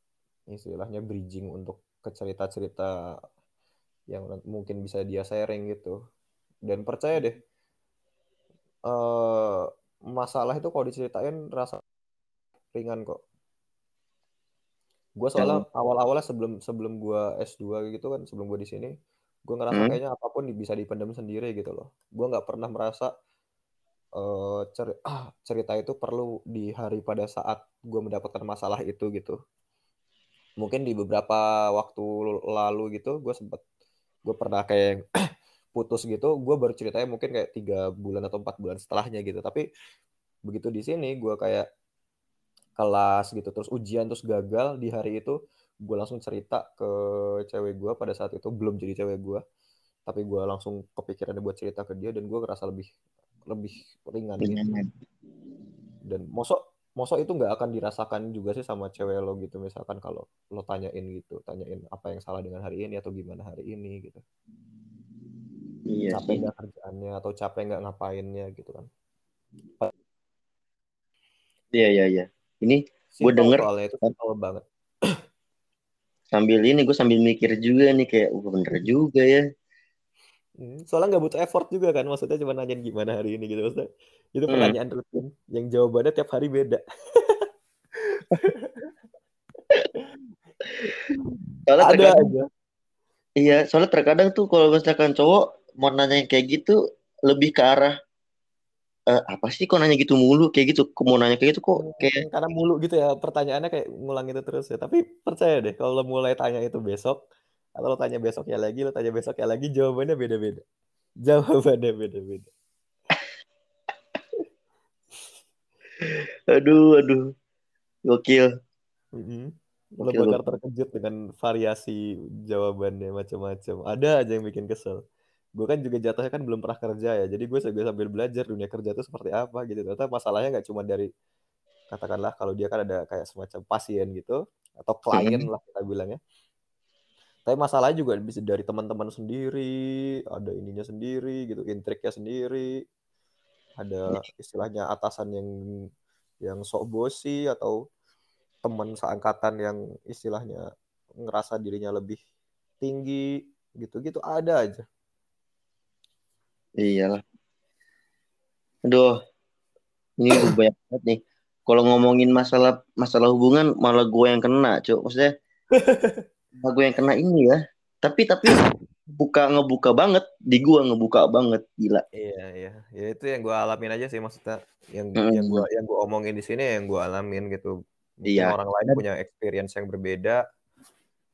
[SPEAKER 2] istilahnya bridging untuk ke cerita-cerita yang mungkin bisa dia sharing gitu dan percaya deh uh, masalah itu kalau diceritain rasa ringan kok. Gue soalnya awal-awalnya sebelum sebelum gue S2 gitu kan, sebelum gue di sini, gue ngerasa hmm. kayaknya apa pun bisa dipendam sendiri gitu loh. Gue nggak pernah merasa uh, cer ah, cerita itu perlu di hari pada saat gue mendapatkan masalah itu gitu. Mungkin di beberapa waktu lalu gitu, gue sempet gue pernah kayak putus gitu gue baru ceritanya mungkin kayak tiga bulan atau empat bulan setelahnya gitu tapi begitu di sini gue kayak kelas gitu terus ujian terus gagal di hari itu gue langsung cerita ke cewek gue pada saat itu belum jadi cewek gue tapi gue langsung kepikiran buat cerita ke dia dan gue ngerasa lebih lebih ringan gitu. Dan mosok mosok itu nggak akan dirasakan juga sih sama cewek lo gitu misalkan kalau lo tanyain gitu tanyain apa yang salah dengan hari ini atau gimana hari ini gitu. Iya capek nggak kerjaannya atau capek nggak ngapainnya gitu kan.
[SPEAKER 1] Iya iya iya. Ini gue denger
[SPEAKER 2] soalnya itu simple banget
[SPEAKER 1] sambil ini gue sambil mikir juga nih kayak oh, bener juga ya
[SPEAKER 2] hmm, soalnya nggak butuh effort juga kan maksudnya cuma nanyain gimana hari ini gitu maksudnya itu hmm. pertanyaan hmm. rutin yang jawabannya tiap hari beda
[SPEAKER 1] soalnya ada aja iya soalnya terkadang tuh kalau misalkan cowok mau nanya yang kayak gitu lebih ke arah uh, apa sih kok nanya gitu mulu? Kayak gitu mau nanya kayak gitu kok?
[SPEAKER 2] Hmm,
[SPEAKER 1] kayak
[SPEAKER 2] karena mulu gitu ya pertanyaannya kayak ngulang itu terus ya. Tapi percaya deh kalau mulai tanya itu besok atau lo tanya besoknya lagi lo tanya besoknya lagi jawabannya beda-beda. Jawabannya beda-beda.
[SPEAKER 1] Aduh aduh. Gokil.
[SPEAKER 2] Mm -hmm. lo bakal terkejut dengan variasi jawabannya macam-macam. Ada aja yang bikin kesel gue kan juga jatuhnya kan belum pernah kerja ya jadi gue juga sambil belajar dunia kerja itu seperti apa gitu. Ternyata masalahnya nggak cuma dari katakanlah kalau dia kan ada kayak semacam pasien gitu atau klien hmm. lah kita bilangnya tapi masalahnya juga bisa dari teman-teman sendiri ada ininya sendiri gitu intriknya sendiri. Ada istilahnya atasan yang yang sok bosi atau teman seangkatan yang istilahnya ngerasa dirinya lebih tinggi gitu-gitu ada aja
[SPEAKER 1] Iyalah. Aduh, ini banyak banget nih. Kalau ngomongin masalah masalah hubungan malah gue yang kena, cuk. Maksudnya malah gue yang kena ini ya. Tapi tapi buka ngebuka banget di gue ngebuka banget gila.
[SPEAKER 2] Iya iya. Ya itu yang gue alamin aja sih maksudnya. Yang mm. yang gue yang gue omongin di sini yang gue alamin gitu. Mungkin iya. orang lain punya experience yang berbeda.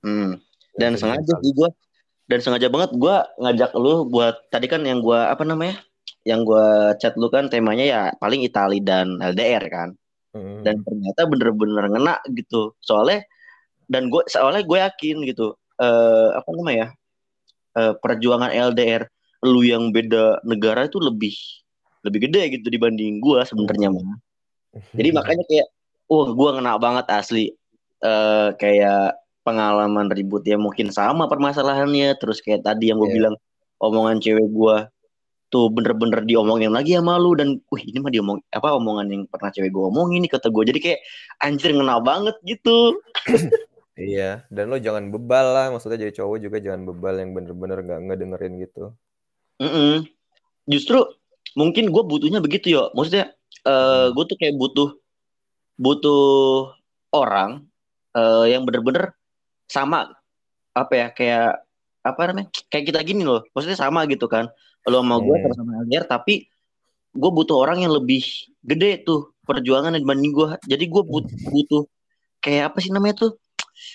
[SPEAKER 1] Hmm. Dan sengaja sih gue dan sengaja banget gue ngajak lu buat tadi kan yang gue apa namanya yang gue chat lu kan temanya ya paling Itali dan LDR kan. Hmm. dan ternyata bener-bener ngena gitu. Soalnya dan gue soalnya gue yakin gitu uh, apa namanya uh, perjuangan LDR lu yang beda negara itu lebih lebih gede gitu dibanding gue sebenarnya mah jadi makanya kayak wah uh, gue ngena banget asli. Uh, kayak pengalaman ribut ya mungkin sama permasalahannya. Terus kayak tadi yang gue yeah. bilang omongan cewek gue tuh bener-bener diomongin lagi sama lu dan wih ini mah diomong apa omongan yang pernah cewek gue omongin nih kata gue jadi kayak anjir ngena banget gitu.
[SPEAKER 2] Iya dan lo jangan bebal lah. Maksudnya jadi cowok juga jangan bebal yang bener-bener nggak -bener ngedengerin gitu.
[SPEAKER 1] Mm -mm. justru mungkin gue butuhnya begitu yo. Maksudnya uh, gue tuh kayak butuh butuh orang uh, yang bener-bener sama apa ya kayak apa namanya kayak kita gini loh maksudnya sama gitu kan. Lo mau gue yeah. sama LDR tapi gue butuh orang yang lebih gede tuh perjuangan dibanding gue jadi gue butuh, butuh kayak apa sih namanya tuh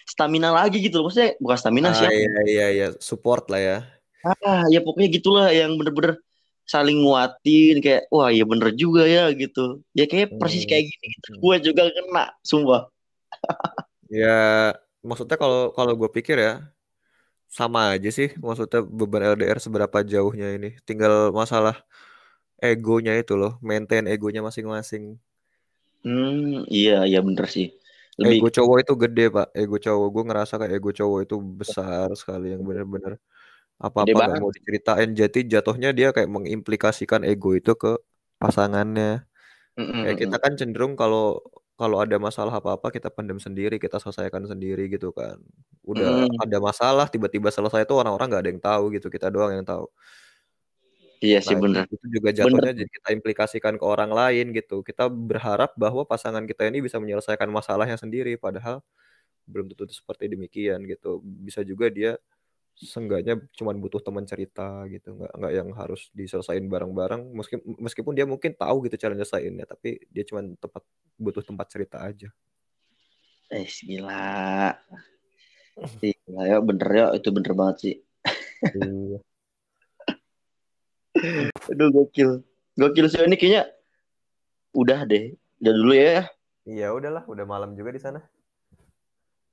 [SPEAKER 1] stamina lagi gitu loh. Maksudnya bukan stamina
[SPEAKER 2] ah,
[SPEAKER 1] sih
[SPEAKER 2] iya iya iya. Support lah ya.
[SPEAKER 1] Ah ya pokoknya gitulah yang bener-bener saling nguatin kayak wah ya bener juga ya gitu. Ya kayak persis kayak gini gitu. Hmm. gue juga kena sumpah.
[SPEAKER 2] Ya maksudnya kalau kalau gue pikir ya sama aja sih maksudnya beban LDR seberapa jauhnya ini tinggal masalah egonya itu loh, maintain egonya masing-masing.
[SPEAKER 1] Hmm, iya iya bener sih.
[SPEAKER 2] Lebih... Ego cowok itu gede pak, ego cowok gue ngerasa kayak ego cowok itu besar sekali yang bener-bener apa-apa gak mau diceritain jadi jatuhnya dia kayak mengimplikasikan ego itu ke pasangannya. Mm. Kayak kita kan cenderung kalau kalau ada masalah apa-apa kita pendam sendiri, kita selesaikan sendiri gitu kan. Udah mm. ada masalah tiba-tiba selesai itu orang-orang nggak ada yang tahu gitu, kita doang yang tahu.
[SPEAKER 1] Iya sih nah, benar.
[SPEAKER 2] Itu juga jatuhnya bener. jadi kita implikasikan ke orang lain gitu. Kita berharap bahwa pasangan kita ini bisa menyelesaikan masalahnya sendiri padahal belum tentu seperti demikian gitu. Bisa juga dia seenggaknya cuma butuh teman cerita gitu nggak nggak yang harus diselesain bareng-bareng meskipun meskipun dia mungkin tahu gitu cara nyelesainnya tapi dia cuma tempat butuh tempat cerita aja.
[SPEAKER 1] Eh gila. Gila ya bener ya itu bener banget sih. Iya. aduh gokil. Gokil sih ini kayaknya udah deh. Udah dulu ya.
[SPEAKER 2] Iya udahlah. Udah malam juga di sana.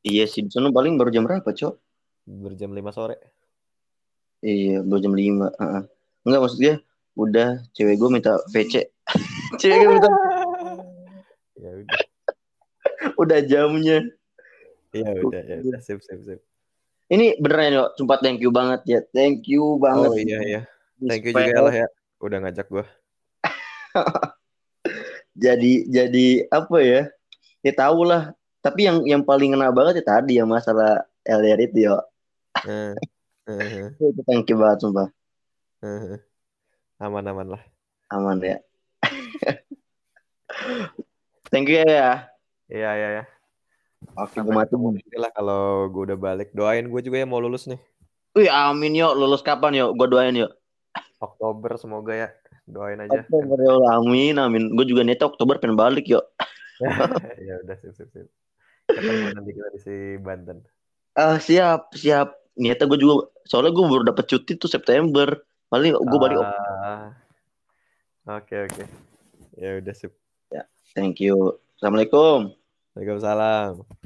[SPEAKER 1] Iya sih di sana paling baru jam berapa cok
[SPEAKER 2] berjam 5 sore.
[SPEAKER 1] Iya berjam 5 uh -uh. enggak maksudnya udah cewek gue minta VC cewek gue minta
[SPEAKER 2] ya udah.
[SPEAKER 1] Udah jamnya.
[SPEAKER 2] Iya udah ya udah. sip sip sip.
[SPEAKER 1] Ini beneran yuk sumpah thank you banget ya. Thank you banget.
[SPEAKER 2] Oh iya iya. Thank you juga lah ya. Udah ngajak gue
[SPEAKER 1] jadi jadi apa ya? Ya tahu lah. Tapi yang yang paling kena banget ya tadi yang masalah LDR itu yo Uh, uh, itu thank you banget sumpah.
[SPEAKER 2] Uh, aman aman lah.
[SPEAKER 1] Aman ya. thank you ya.
[SPEAKER 2] Iya iya ya.
[SPEAKER 1] Oke, gue mati
[SPEAKER 2] lah kalau gue udah balik. Doain gue juga ya mau lulus nih.
[SPEAKER 1] Wih, amin yuk. Lulus kapan yuk? Gue doain yuk.
[SPEAKER 2] Oktober semoga ya. Doain aja.
[SPEAKER 1] Oktober ya amin amin. Gue juga nih Oktober pengen balik yuk.
[SPEAKER 2] ya udah sip sip sip. Ketemu nanti kita di si Banten.
[SPEAKER 1] Uh, siap siap niatnya gue juga soalnya gue baru dapet cuti tuh September. Paling gue balik
[SPEAKER 2] ah. oke oke. Ya udah sip
[SPEAKER 1] ya thank you. Assalamualaikum.
[SPEAKER 2] Waalaikumsalam